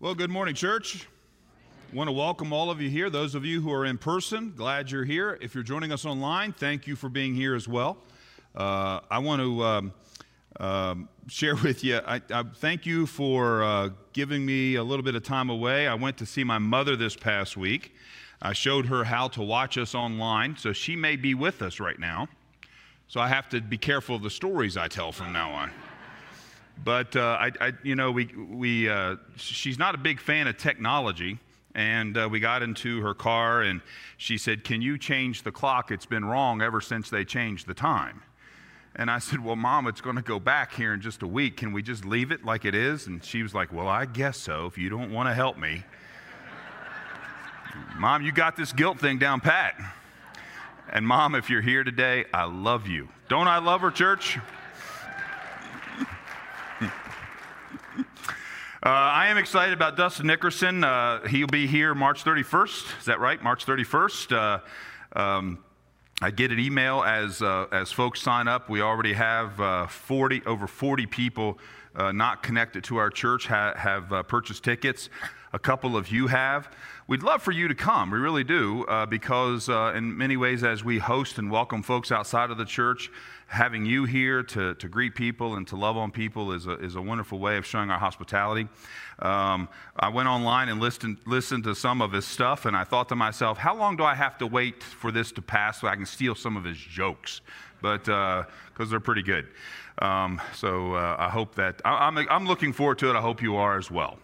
Well, good morning, church. want to welcome all of you here. Those of you who are in person, glad you're here. If you're joining us online, thank you for being here as well. Uh, I want to um, um, share with you. I, I thank you for uh, giving me a little bit of time away. I went to see my mother this past week. I showed her how to watch us online, so she may be with us right now. So I have to be careful of the stories I tell from now on. But uh, I, I, you know, we, we, uh, she's not a big fan of technology, and uh, we got into her car, and she said, "Can you change the clock? It's been wrong ever since they changed the time." And I said, Well, Mom, it's going to go back here in just a week. Can we just leave it like it is? And she was like, Well, I guess so, if you don't want to help me. Mom, you got this guilt thing down pat. And Mom, if you're here today, I love you. Don't I love her, church? Uh, I am excited about Dustin Nickerson. Uh, he'll be here March 31st. Is that right? March 31st. Uh, um, I get an email as, uh, as folks sign up. We already have uh, 40, over 40 people uh, not connected to our church ha- have purchased tickets. A couple of you have. We'd love for you to come. We really do, because in many ways, as we host and welcome folks outside of the church, having you here to, to greet people and to love on people is a, is a wonderful way of showing our hospitality. Um, I went online and listened, listened to some of his stuff, and I thought to myself, how long do I have to wait for this to pass so I can steal some of his jokes? But because uh, they're pretty good. Um, so uh, I hope that, I, I'm, I'm looking forward to it. I hope you are as well.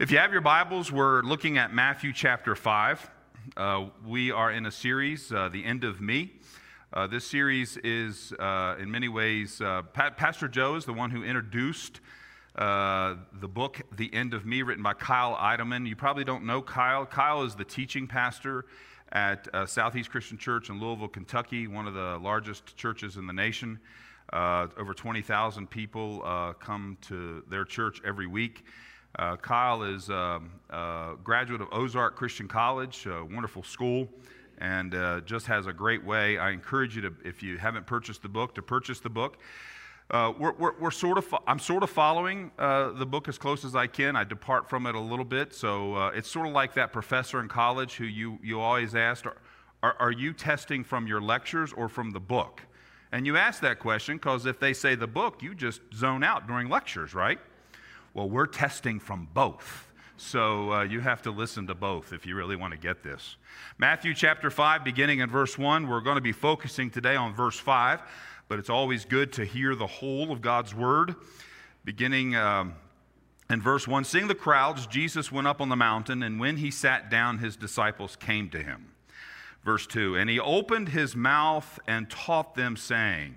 If you have your Bibles, we're looking at Matthew chapter 5. Uh, we are in a series, uh, The End of Me. Uh, this series is, uh, in many ways, uh, pa- Pastor Joe is the one who introduced uh, the book, The End of Me, written by Kyle Idleman. You probably don't know Kyle. Kyle is the teaching pastor at Southeast Christian Church in Louisville, Kentucky, one of the largest churches in the nation. Over 20,000 people come to their church every week. Kyle is um, a graduate of Ozark Christian College, a wonderful school and uh, just has a great way. I encourage you to, if you haven't purchased the book, to purchase the book. Uh, we're, we're, we're, sort of, I'm sort of following uh, the book as close as I can. I depart from it a little bit. So uh, it's sort of like that professor in college who you, you always asked, are, are, are you testing from your lectures or from the book? And you ask that question because if they say the book, you just zone out during lectures, right? Well, we're testing from both. So uh, you have to listen to both if you really want to get this. Matthew chapter 5, beginning in verse 1. We're going to be focusing today on verse 5, but it's always good to hear the whole of God's word. Beginning um, in verse 1 Seeing the crowds, Jesus went up on the mountain, and when he sat down, his disciples came to him. Verse 2 And he opened his mouth and taught them, saying,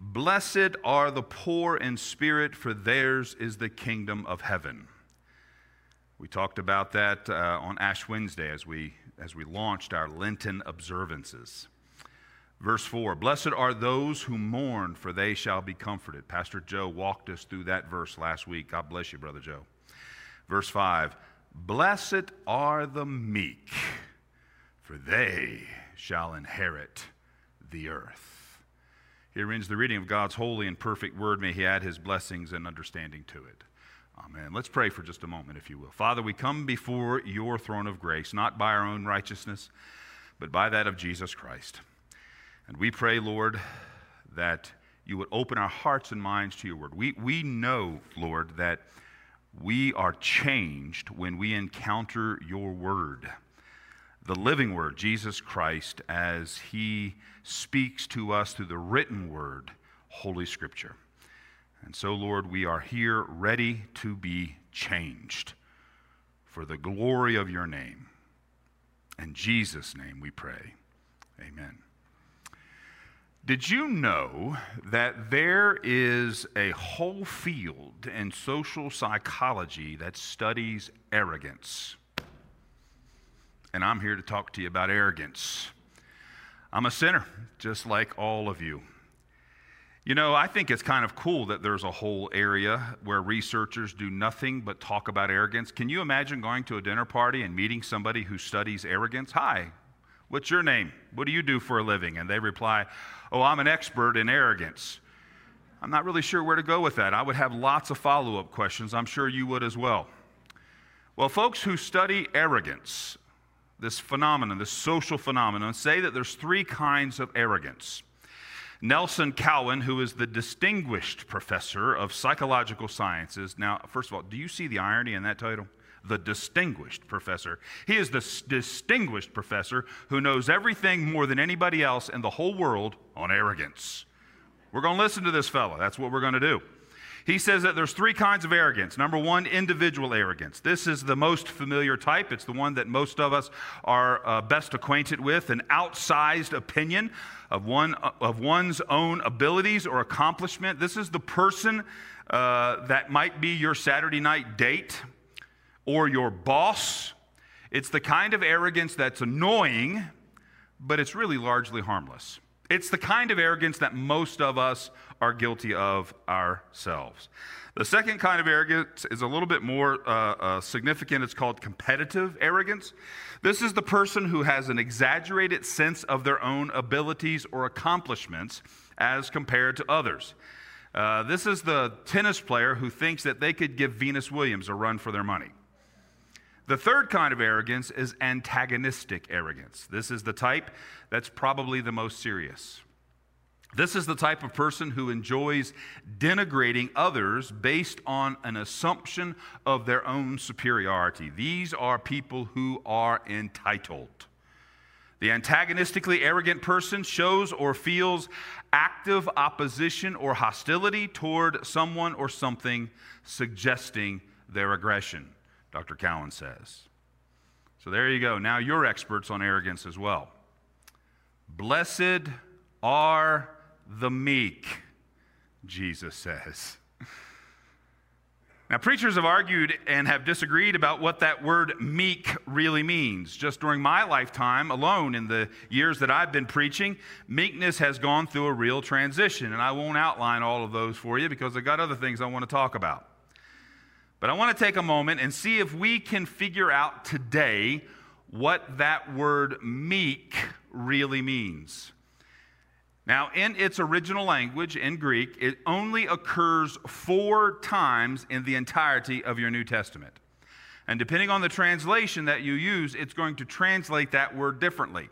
Blessed are the poor in spirit, for theirs is the kingdom of heaven. We talked about that uh, on Ash Wednesday as we, as we launched our Lenten observances. Verse 4 Blessed are those who mourn, for they shall be comforted. Pastor Joe walked us through that verse last week. God bless you, Brother Joe. Verse 5 Blessed are the meek, for they shall inherit the earth. Here ends the reading of God's holy and perfect word. May He add His blessings and understanding to it. Amen. Let's pray for just a moment, if you will. Father, we come before your throne of grace, not by our own righteousness, but by that of Jesus Christ. And we pray, Lord, that you would open our hearts and minds to your word. We, we know, Lord, that we are changed when we encounter your word, the living word, Jesus Christ, as he speaks to us through the written word, Holy Scripture. And so, Lord, we are here ready to be changed for the glory of your name. In Jesus' name we pray. Amen. Did you know that there is a whole field in social psychology that studies arrogance? And I'm here to talk to you about arrogance. I'm a sinner, just like all of you. You know, I think it's kind of cool that there's a whole area where researchers do nothing but talk about arrogance. Can you imagine going to a dinner party and meeting somebody who studies arrogance? Hi, what's your name? What do you do for a living? And they reply, Oh, I'm an expert in arrogance. I'm not really sure where to go with that. I would have lots of follow up questions. I'm sure you would as well. Well, folks who study arrogance, this phenomenon, this social phenomenon, say that there's three kinds of arrogance. Nelson Cowan, who is the distinguished professor of psychological sciences. Now, first of all, do you see the irony in that title? The distinguished professor. He is the distinguished professor who knows everything more than anybody else in the whole world on arrogance. We're going to listen to this fellow. That's what we're going to do. He says that there's three kinds of arrogance. Number one, individual arrogance. This is the most familiar type. It's the one that most of us are uh, best acquainted with an outsized opinion of, one, of one's own abilities or accomplishment. This is the person uh, that might be your Saturday night date or your boss. It's the kind of arrogance that's annoying, but it's really largely harmless. It's the kind of arrogance that most of us are guilty of ourselves. The second kind of arrogance is a little bit more uh, uh, significant. It's called competitive arrogance. This is the person who has an exaggerated sense of their own abilities or accomplishments as compared to others. Uh, this is the tennis player who thinks that they could give Venus Williams a run for their money. The third kind of arrogance is antagonistic arrogance. This is the type that's probably the most serious. This is the type of person who enjoys denigrating others based on an assumption of their own superiority. These are people who are entitled. The antagonistically arrogant person shows or feels active opposition or hostility toward someone or something, suggesting their aggression. Dr. Cowan says. So there you go. Now you're experts on arrogance as well. Blessed are the meek, Jesus says. Now, preachers have argued and have disagreed about what that word meek really means. Just during my lifetime alone, in the years that I've been preaching, meekness has gone through a real transition. And I won't outline all of those for you because I've got other things I want to talk about. But I want to take a moment and see if we can figure out today what that word meek really means. Now, in its original language, in Greek, it only occurs four times in the entirety of your New Testament. And depending on the translation that you use, it's going to translate that word differently.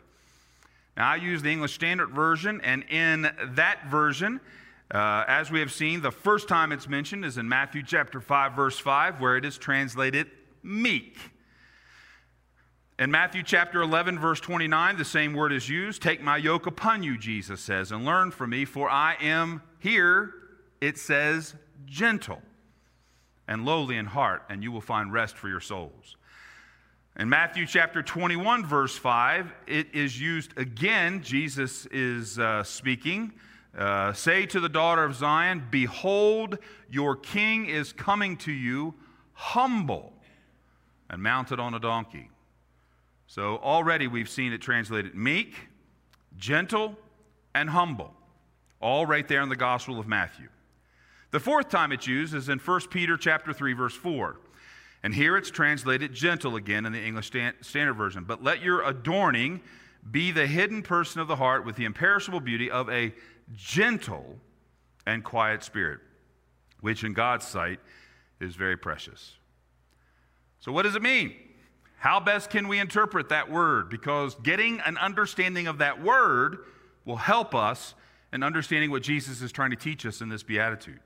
Now, I use the English Standard Version, and in that version, uh, as we have seen, the first time it's mentioned is in Matthew chapter 5, verse 5, where it is translated meek. In Matthew chapter 11, verse 29, the same word is used. Take my yoke upon you, Jesus says, and learn from me, for I am here, it says, gentle and lowly in heart, and you will find rest for your souls. In Matthew chapter 21, verse 5, it is used again. Jesus is uh, speaking uh, say to the daughter of Zion, Behold, your king is coming to you, humble and mounted on a donkey. So already we've seen it translated meek, gentle, and humble, all right there in the Gospel of Matthew. The fourth time it's used is in 1 Peter chapter 3 verse 4. And here it's translated gentle again in the English Standard Version. But let your adorning be the hidden person of the heart with the imperishable beauty of a gentle and quiet spirit, which in God's sight is very precious. So, what does it mean? How best can we interpret that word? Because getting an understanding of that word will help us in understanding what Jesus is trying to teach us in this beatitude.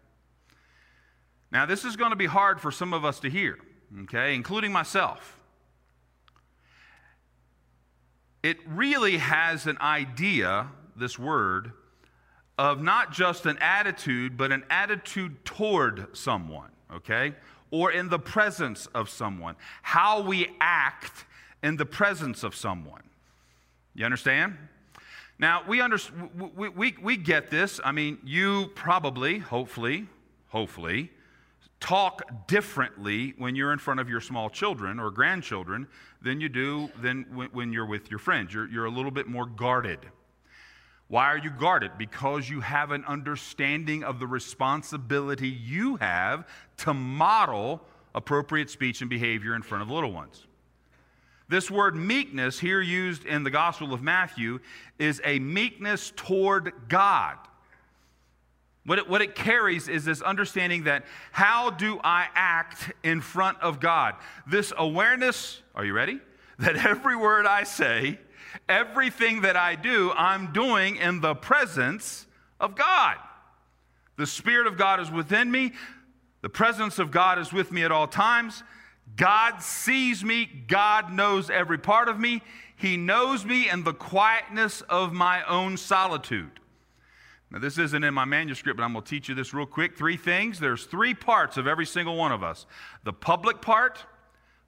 Now, this is going to be hard for some of us to hear, okay, including myself. It really has an idea, this word, of not just an attitude, but an attitude toward someone, okay? Or in the presence of someone. How we act in the presence of someone. You understand? Now, we, under, we, we, we get this. I mean, you probably, hopefully, hopefully, talk differently when you're in front of your small children or grandchildren than you do than when, when you're with your friends. You're, you're a little bit more guarded. Why are you guarded? Because you have an understanding of the responsibility you have to model appropriate speech and behavior in front of little ones. This word meekness, here used in the Gospel of Matthew, is a meekness toward God. What it, what it carries is this understanding that how do I act in front of God? This awareness, are you ready? That every word I say, everything that I do, I'm doing in the presence of God. The Spirit of God is within me. The presence of God is with me at all times. God sees me. God knows every part of me. He knows me in the quietness of my own solitude. Now, this isn't in my manuscript, but I'm going to teach you this real quick. Three things. There's three parts of every single one of us the public part,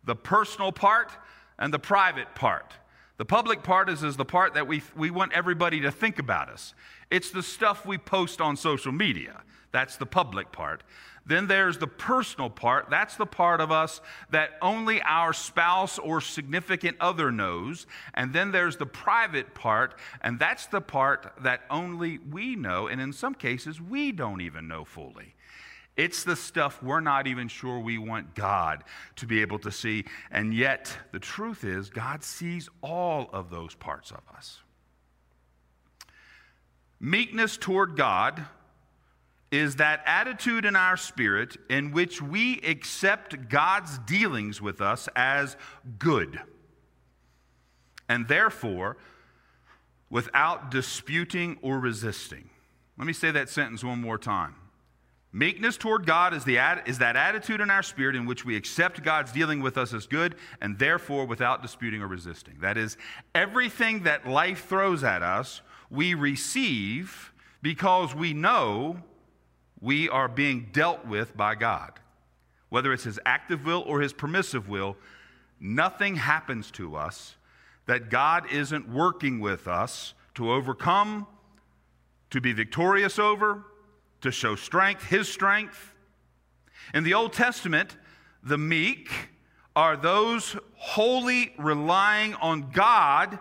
the personal part, and the private part. The public part is, is the part that we, we want everybody to think about us. It's the stuff we post on social media. That's the public part. Then there's the personal part. That's the part of us that only our spouse or significant other knows. And then there's the private part, and that's the part that only we know. And in some cases, we don't even know fully. It's the stuff we're not even sure we want God to be able to see. And yet, the truth is, God sees all of those parts of us. Meekness toward God is that attitude in our spirit in which we accept God's dealings with us as good. And therefore, without disputing or resisting. Let me say that sentence one more time. Meekness toward God is, the, is that attitude in our spirit in which we accept God's dealing with us as good and therefore without disputing or resisting. That is, everything that life throws at us, we receive because we know we are being dealt with by God. Whether it's His active will or His permissive will, nothing happens to us that God isn't working with us to overcome, to be victorious over, to show strength, His strength. In the Old Testament, the meek are those wholly relying on God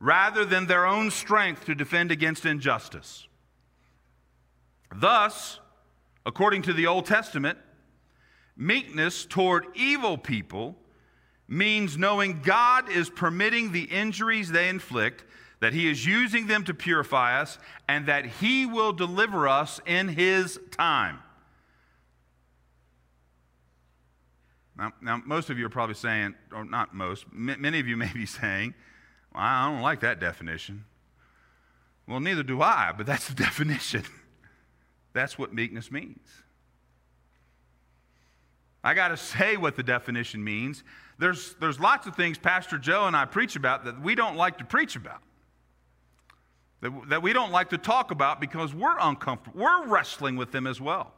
rather than their own strength to defend against injustice. Thus, According to the Old Testament, meekness toward evil people means knowing God is permitting the injuries they inflict, that He is using them to purify us, and that He will deliver us in His time. Now, now most of you are probably saying, or not most, many of you may be saying, well, I don't like that definition. Well, neither do I, but that's the definition. That's what meekness means. I got to say what the definition means. There's, there's lots of things Pastor Joe and I preach about that we don't like to preach about, that, that we don't like to talk about because we're uncomfortable. We're wrestling with them as well.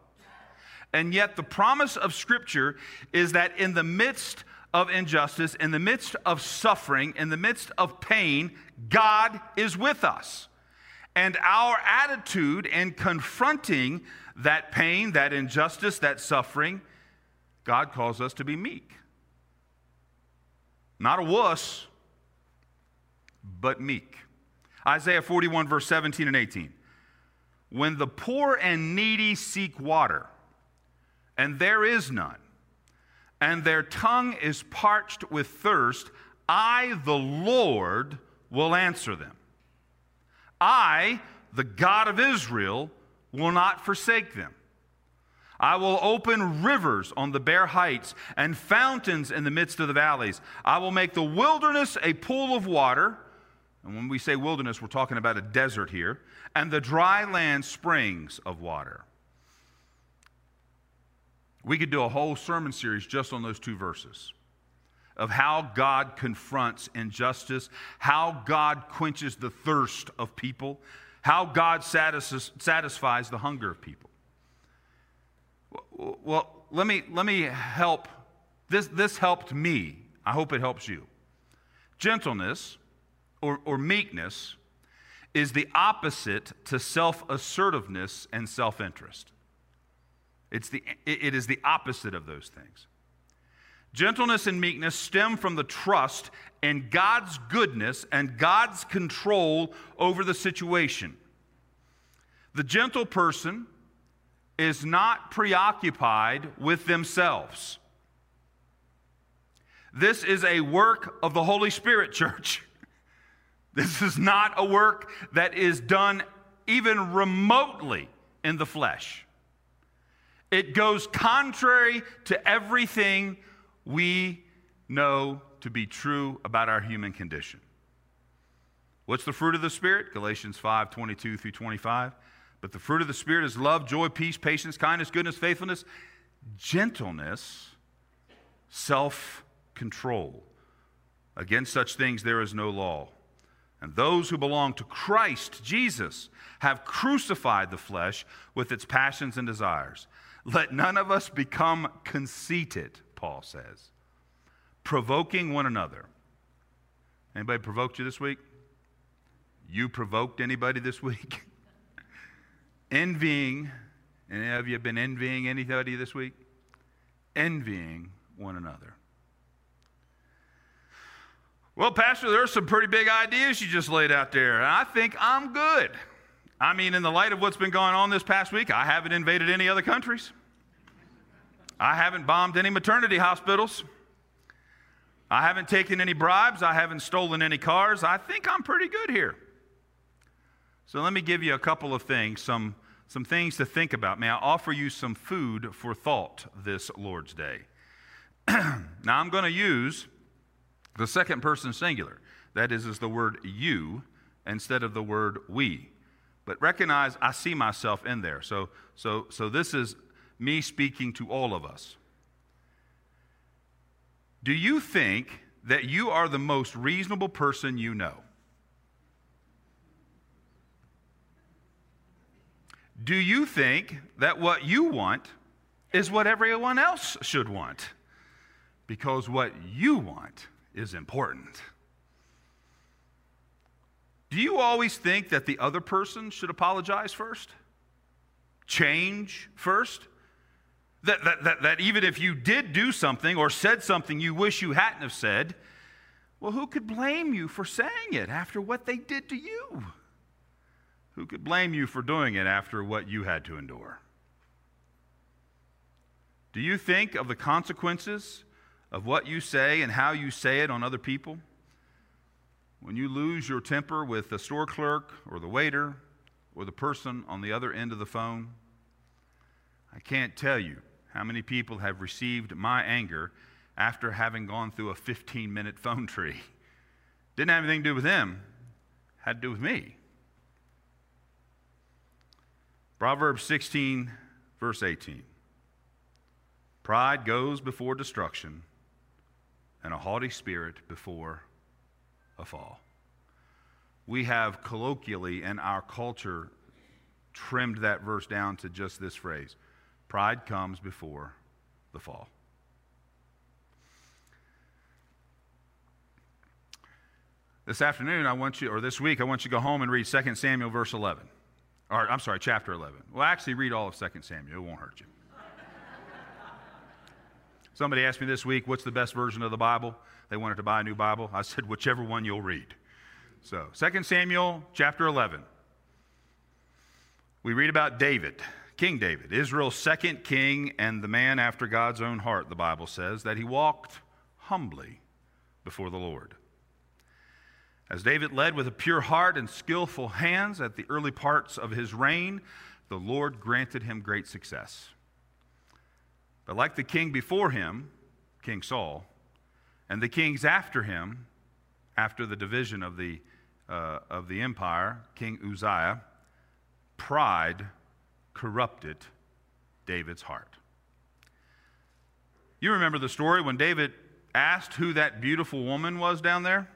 And yet, the promise of Scripture is that in the midst of injustice, in the midst of suffering, in the midst of pain, God is with us. And our attitude in confronting that pain, that injustice, that suffering, God calls us to be meek. Not a wuss, but meek. Isaiah 41, verse 17 and 18. When the poor and needy seek water, and there is none, and their tongue is parched with thirst, I, the Lord, will answer them. I, the God of Israel, will not forsake them. I will open rivers on the bare heights and fountains in the midst of the valleys. I will make the wilderness a pool of water. And when we say wilderness, we're talking about a desert here. And the dry land springs of water. We could do a whole sermon series just on those two verses of how God confronts injustice, how God quenches the thirst of people, how God satisfies the hunger of people. Well, let me, let me help. This, this helped me. I hope it helps you. Gentleness or, or meekness is the opposite to self assertiveness and self interest. It's the, it is the opposite of those things. Gentleness and meekness stem from the trust in God's goodness and God's control over the situation. The gentle person is not preoccupied with themselves. This is a work of the Holy Spirit, church. This is not a work that is done even remotely in the flesh. It goes contrary to everything we know to be true about our human condition. What's the fruit of the Spirit? Galatians 5 22 through 25. But the fruit of the Spirit is love, joy, peace, patience, kindness, goodness, faithfulness, gentleness, self control. Against such things there is no law. And those who belong to Christ Jesus have crucified the flesh with its passions and desires. Let none of us become conceited, Paul says, provoking one another. Anybody provoked you this week? You provoked anybody this week? envying, of you been envying anybody this week? Envying one another. Well, Pastor, there are some pretty big ideas you just laid out there, and I think I'm good. I mean, in the light of what's been going on this past week, I haven't invaded any other countries. I haven't bombed any maternity hospitals. I haven't taken any bribes. I haven't stolen any cars. I think I'm pretty good here. So let me give you a couple of things, some, some things to think about. May I offer you some food for thought this Lord's Day? now I'm going to use the second person singular. That is, is the word you instead of the word we. But recognize I see myself in there. So, so, so this is me speaking to all of us. Do you think that you are the most reasonable person you know? Do you think that what you want is what everyone else should want? Because what you want is important. Do you always think that the other person should apologize first? Change first? That, that, that, that even if you did do something or said something you wish you hadn't have said, well, who could blame you for saying it after what they did to you? Who could blame you for doing it after what you had to endure? Do you think of the consequences of what you say and how you say it on other people? When you lose your temper with the store clerk or the waiter or the person on the other end of the phone, I can't tell you how many people have received my anger after having gone through a 15 minute phone tree. Didn't have anything to do with them, had to do with me. Proverbs 16, verse 18. Pride goes before destruction, and a haughty spirit before a fall. We have colloquially in our culture trimmed that verse down to just this phrase Pride comes before the fall. This afternoon, I want you, or this week, I want you to go home and read 2 Samuel, verse 11. Or, I'm sorry, chapter 11. Well, actually, read all of 2 Samuel. It won't hurt you. Somebody asked me this week, what's the best version of the Bible? They wanted to buy a new Bible. I said, whichever one you'll read. So, 2 Samuel chapter 11. We read about David, King David, Israel's second king and the man after God's own heart, the Bible says, that he walked humbly before the Lord. As David led with a pure heart and skillful hands at the early parts of his reign, the Lord granted him great success. But like the king before him, King Saul, and the kings after him, after the division of the, uh, of the empire, King Uzziah, pride corrupted David's heart. You remember the story when David asked who that beautiful woman was down there?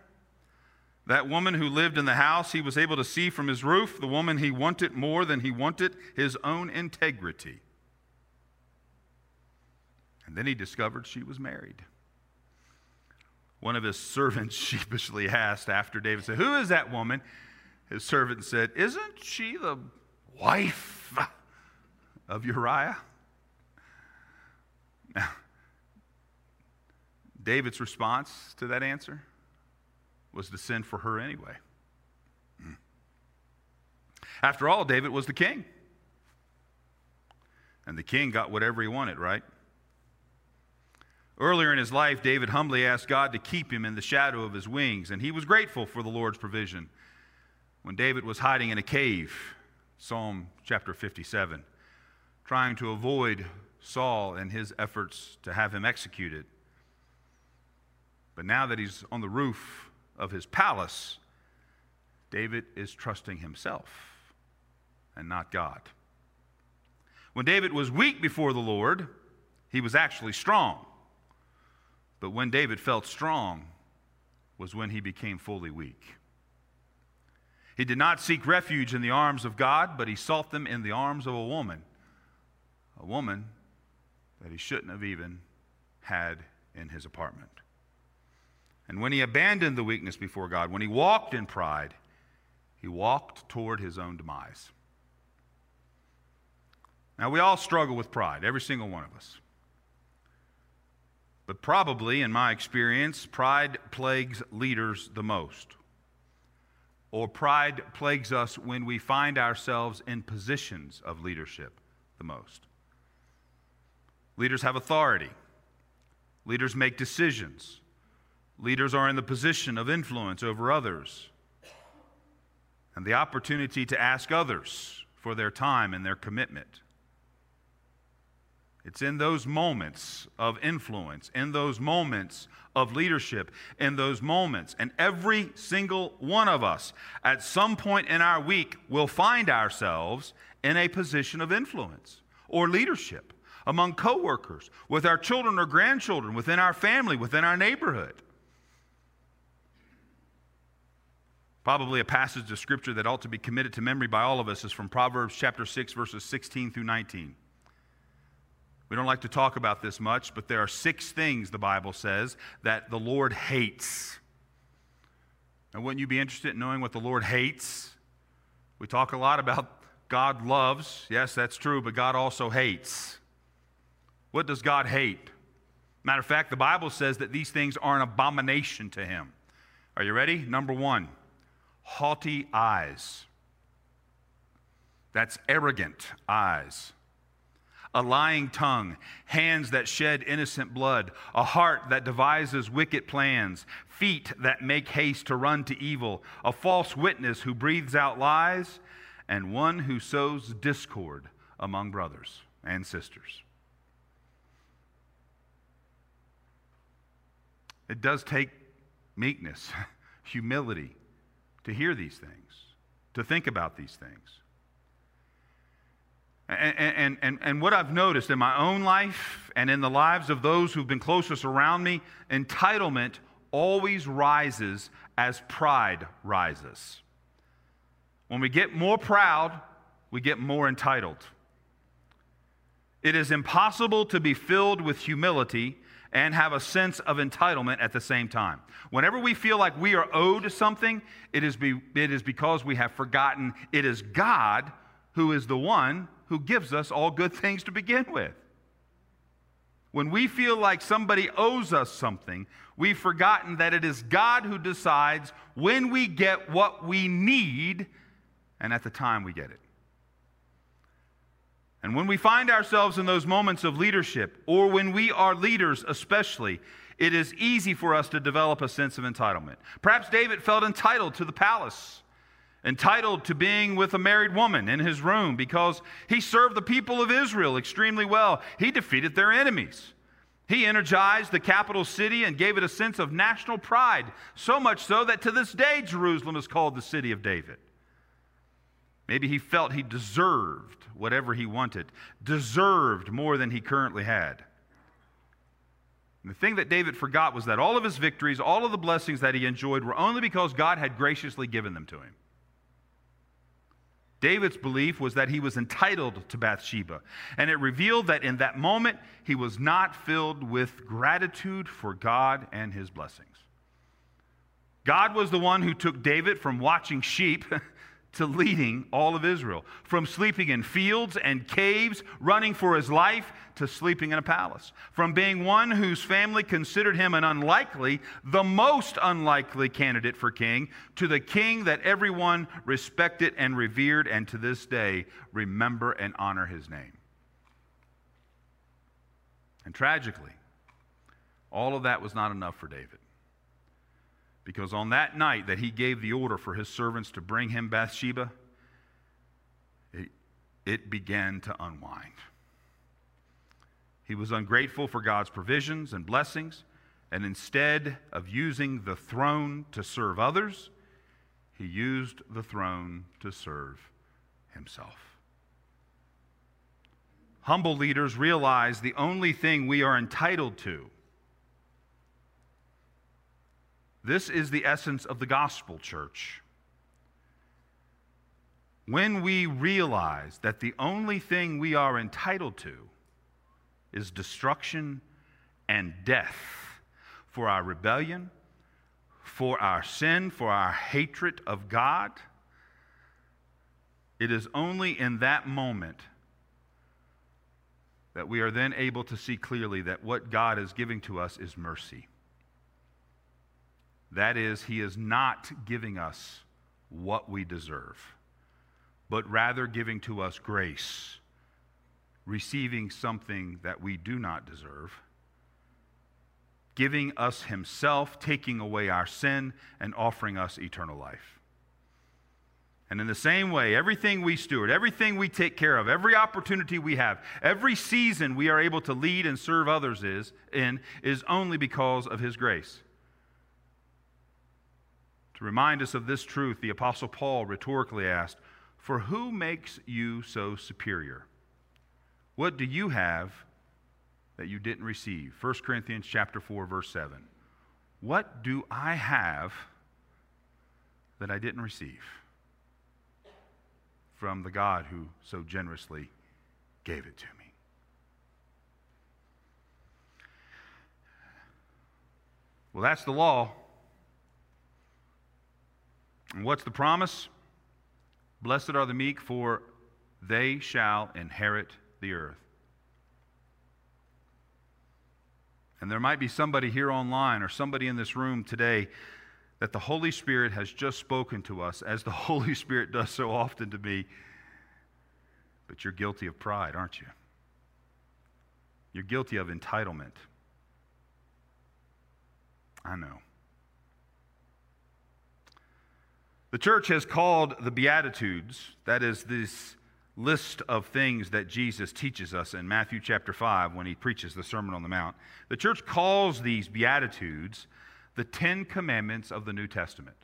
That woman who lived in the house he was able to see from his roof, the woman he wanted more than he wanted his own integrity. And then he discovered she was married. One of his servants sheepishly asked after David said, Who is that woman? His servant said, Isn't she the wife of Uriah? Now, David's response to that answer was to send for her anyway. After all, David was the king. And the king got whatever he wanted, right? Earlier in his life, David humbly asked God to keep him in the shadow of his wings, and he was grateful for the Lord's provision. When David was hiding in a cave Psalm chapter 57, trying to avoid Saul and his efforts to have him executed. But now that he's on the roof of his palace, David is trusting himself and not God. When David was weak before the Lord, he was actually strong. But when David felt strong was when he became fully weak. He did not seek refuge in the arms of God, but he sought them in the arms of a woman, a woman that he shouldn't have even had in his apartment. And when he abandoned the weakness before God, when he walked in pride, he walked toward his own demise. Now, we all struggle with pride, every single one of us. But probably, in my experience, pride plagues leaders the most. Or pride plagues us when we find ourselves in positions of leadership the most. Leaders have authority, leaders make decisions, leaders are in the position of influence over others, and the opportunity to ask others for their time and their commitment. It's in those moments of influence, in those moments of leadership, in those moments. And every single one of us, at some point in our week, will find ourselves in a position of influence or leadership among coworkers, with our children or grandchildren, within our family, within our neighborhood. Probably a passage of scripture that ought to be committed to memory by all of us is from Proverbs chapter 6 verses 16 through 19. We don't like to talk about this much, but there are six things, the Bible says, that the Lord hates. And wouldn't you be interested in knowing what the Lord hates? We talk a lot about God loves. Yes, that's true, but God also hates. What does God hate? Matter of fact, the Bible says that these things are an abomination to him. Are you ready? Number one, haughty eyes. That's arrogant eyes a lying tongue, hands that shed innocent blood, a heart that devises wicked plans, feet that make haste to run to evil, a false witness who breathes out lies, and one who sows discord among brothers and sisters. It does take meekness, humility to hear these things, to think about these things. And, and, and, what I've noticed in my own life and in the lives of those who've been closest around me, entitlement always rises as pride rises. When we get more proud, we get more entitled. It is impossible to be filled with humility and have a sense of entitlement at the same time. Whenever we feel like we are owed something, it is, be, it is because we have forgotten it is God who is the one who gives us all good things to begin with. When we feel like somebody owes us something, we've forgotten that it is God who decides when we get what we need and at the time we get it. And when we find ourselves in those moments of leadership, or when we are leaders especially, it is easy for us to develop a sense of entitlement. Perhaps David felt entitled to the palace entitled to being with a married woman in his room because he served the people of Israel extremely well. He defeated their enemies. He energized the capital city and gave it a sense of national pride, so much so that to this day Jerusalem is called the city of David. Maybe he felt he deserved whatever he wanted, deserved more than he currently had. And the thing that David forgot was that all of his victories, all of the blessings that he enjoyed were only because God had graciously given them to him. David's belief was that he was entitled to Bathsheba, and it revealed that in that moment he was not filled with gratitude for God and his blessings. God was the one who took David from watching sheep to leading all of Israel, from sleeping in fields and caves, running for his life, to sleeping in a palace, from being one whose family considered him an unlikely, the most unlikely candidate for king, to the king that everyone respected and revered, and to this day remember and honor his name. And tragically, all of that was not enough for David. Because on that night that he gave the order for his servants to bring him Bathsheba, it began to unwind. He was ungrateful for God's provisions and blessings, and instead of using the throne to serve others, he used the throne to serve himself. Humble leaders realize the only thing we are entitled to. This is the essence of the gospel, church. When we realize that the only thing we are entitled to is destruction and death for our rebellion, for our sin, for our hatred of God, it is only in that moment that we are then able to see clearly that what God is giving to us is mercy. That is, He is not giving us what we deserve, but rather giving to us grace, receiving something that we do not deserve, giving us Himself, taking away our sin, and offering us eternal life. And in the same way, everything we steward, everything we take care of, every opportunity we have, every season we are able to lead and serve others is in is only because of his grace. To remind us of this truth, the apostle Paul rhetorically asked, "For who makes you so superior? What do you have that you didn't receive?" 1 Corinthians chapter 4 verse 7. What do I have that I didn't receive? from the God who so generously gave it to me. Well, that's the law. And what's the promise? Blessed are the meek, for they shall inherit the earth. And there might be somebody here online or somebody in this room today that the Holy Spirit has just spoken to us, as the Holy Spirit does so often to me. But you're guilty of pride, aren't you? You're guilty of entitlement. I know. The church has called the Beatitudes, that is, this list of things that Jesus teaches us in Matthew chapter 5 when he preaches the Sermon on the Mount. The church calls these Beatitudes the Ten Commandments of the New Testament.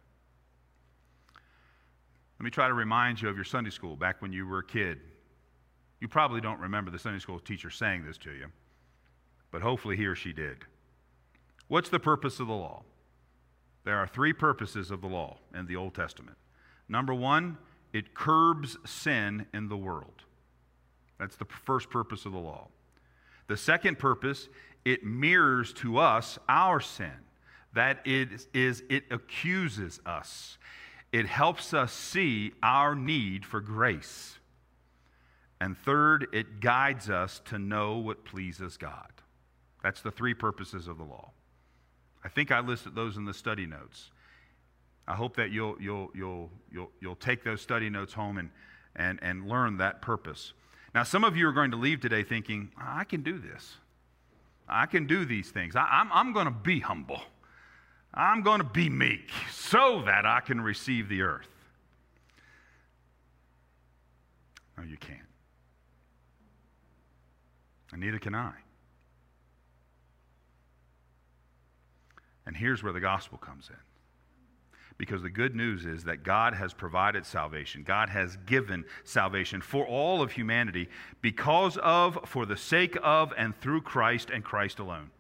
Let me try to remind you of your Sunday school back when you were a kid. You probably don't remember the Sunday school teacher saying this to you, but hopefully he or she did. What's the purpose of the law? There are three purposes of the law in the Old Testament. Number one, it curbs sin in the world. That's the first purpose of the law. The second purpose, it mirrors to us our sin. That it is, it accuses us. It helps us see our need for grace. And third, it guides us to know what pleases God. That's the three purposes of the law. I think I listed those in the study notes. I hope that you'll, you'll, you'll, you'll, you'll take those study notes home and, and, and learn that purpose. Now, some of you are going to leave today thinking, I can do this. I can do these things. I, I'm, I'm going to be humble. I'm going to be meek so that I can receive the earth. No, you can't. And neither can I. And here's where the gospel comes in. Because the good news is that God has provided salvation. God has given salvation for all of humanity because of, for the sake of, and through Christ and Christ alone.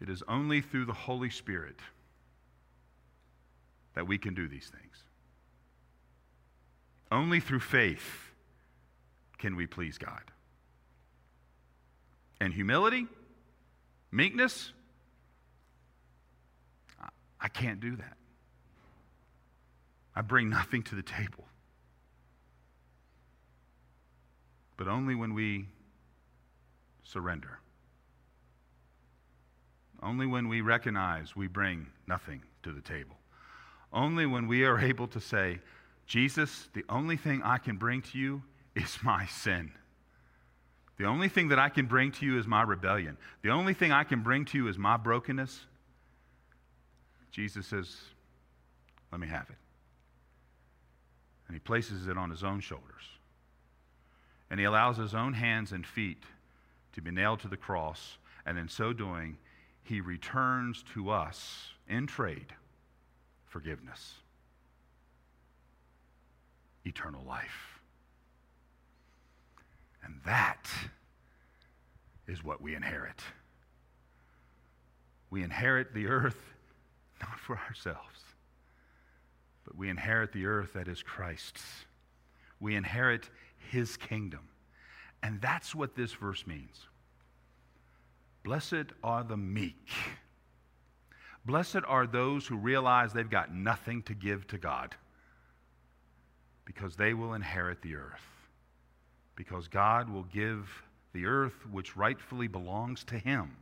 It is only through the Holy Spirit that we can do these things. Only through faith can we please God. And humility, meekness, I can't do that. I bring nothing to the table. But only when we surrender. Only when we recognize we bring nothing to the table. Only when we are able to say, Jesus, the only thing I can bring to you is my sin. The only thing that I can bring to you is my rebellion. The only thing I can bring to you is my brokenness. Jesus says, Let me have it. And he places it on his own shoulders. And he allows his own hands and feet to be nailed to the cross. And in so doing, he returns to us in trade forgiveness, eternal life. And that is what we inherit. We inherit the earth not for ourselves, but we inherit the earth that is Christ's. We inherit his kingdom. And that's what this verse means. Blessed are the meek. Blessed are those who realize they've got nothing to give to God because they will inherit the earth. Because God will give the earth, which rightfully belongs to Him,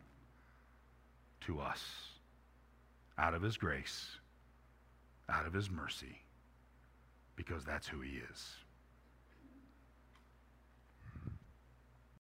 to us out of His grace, out of His mercy, because that's who He is.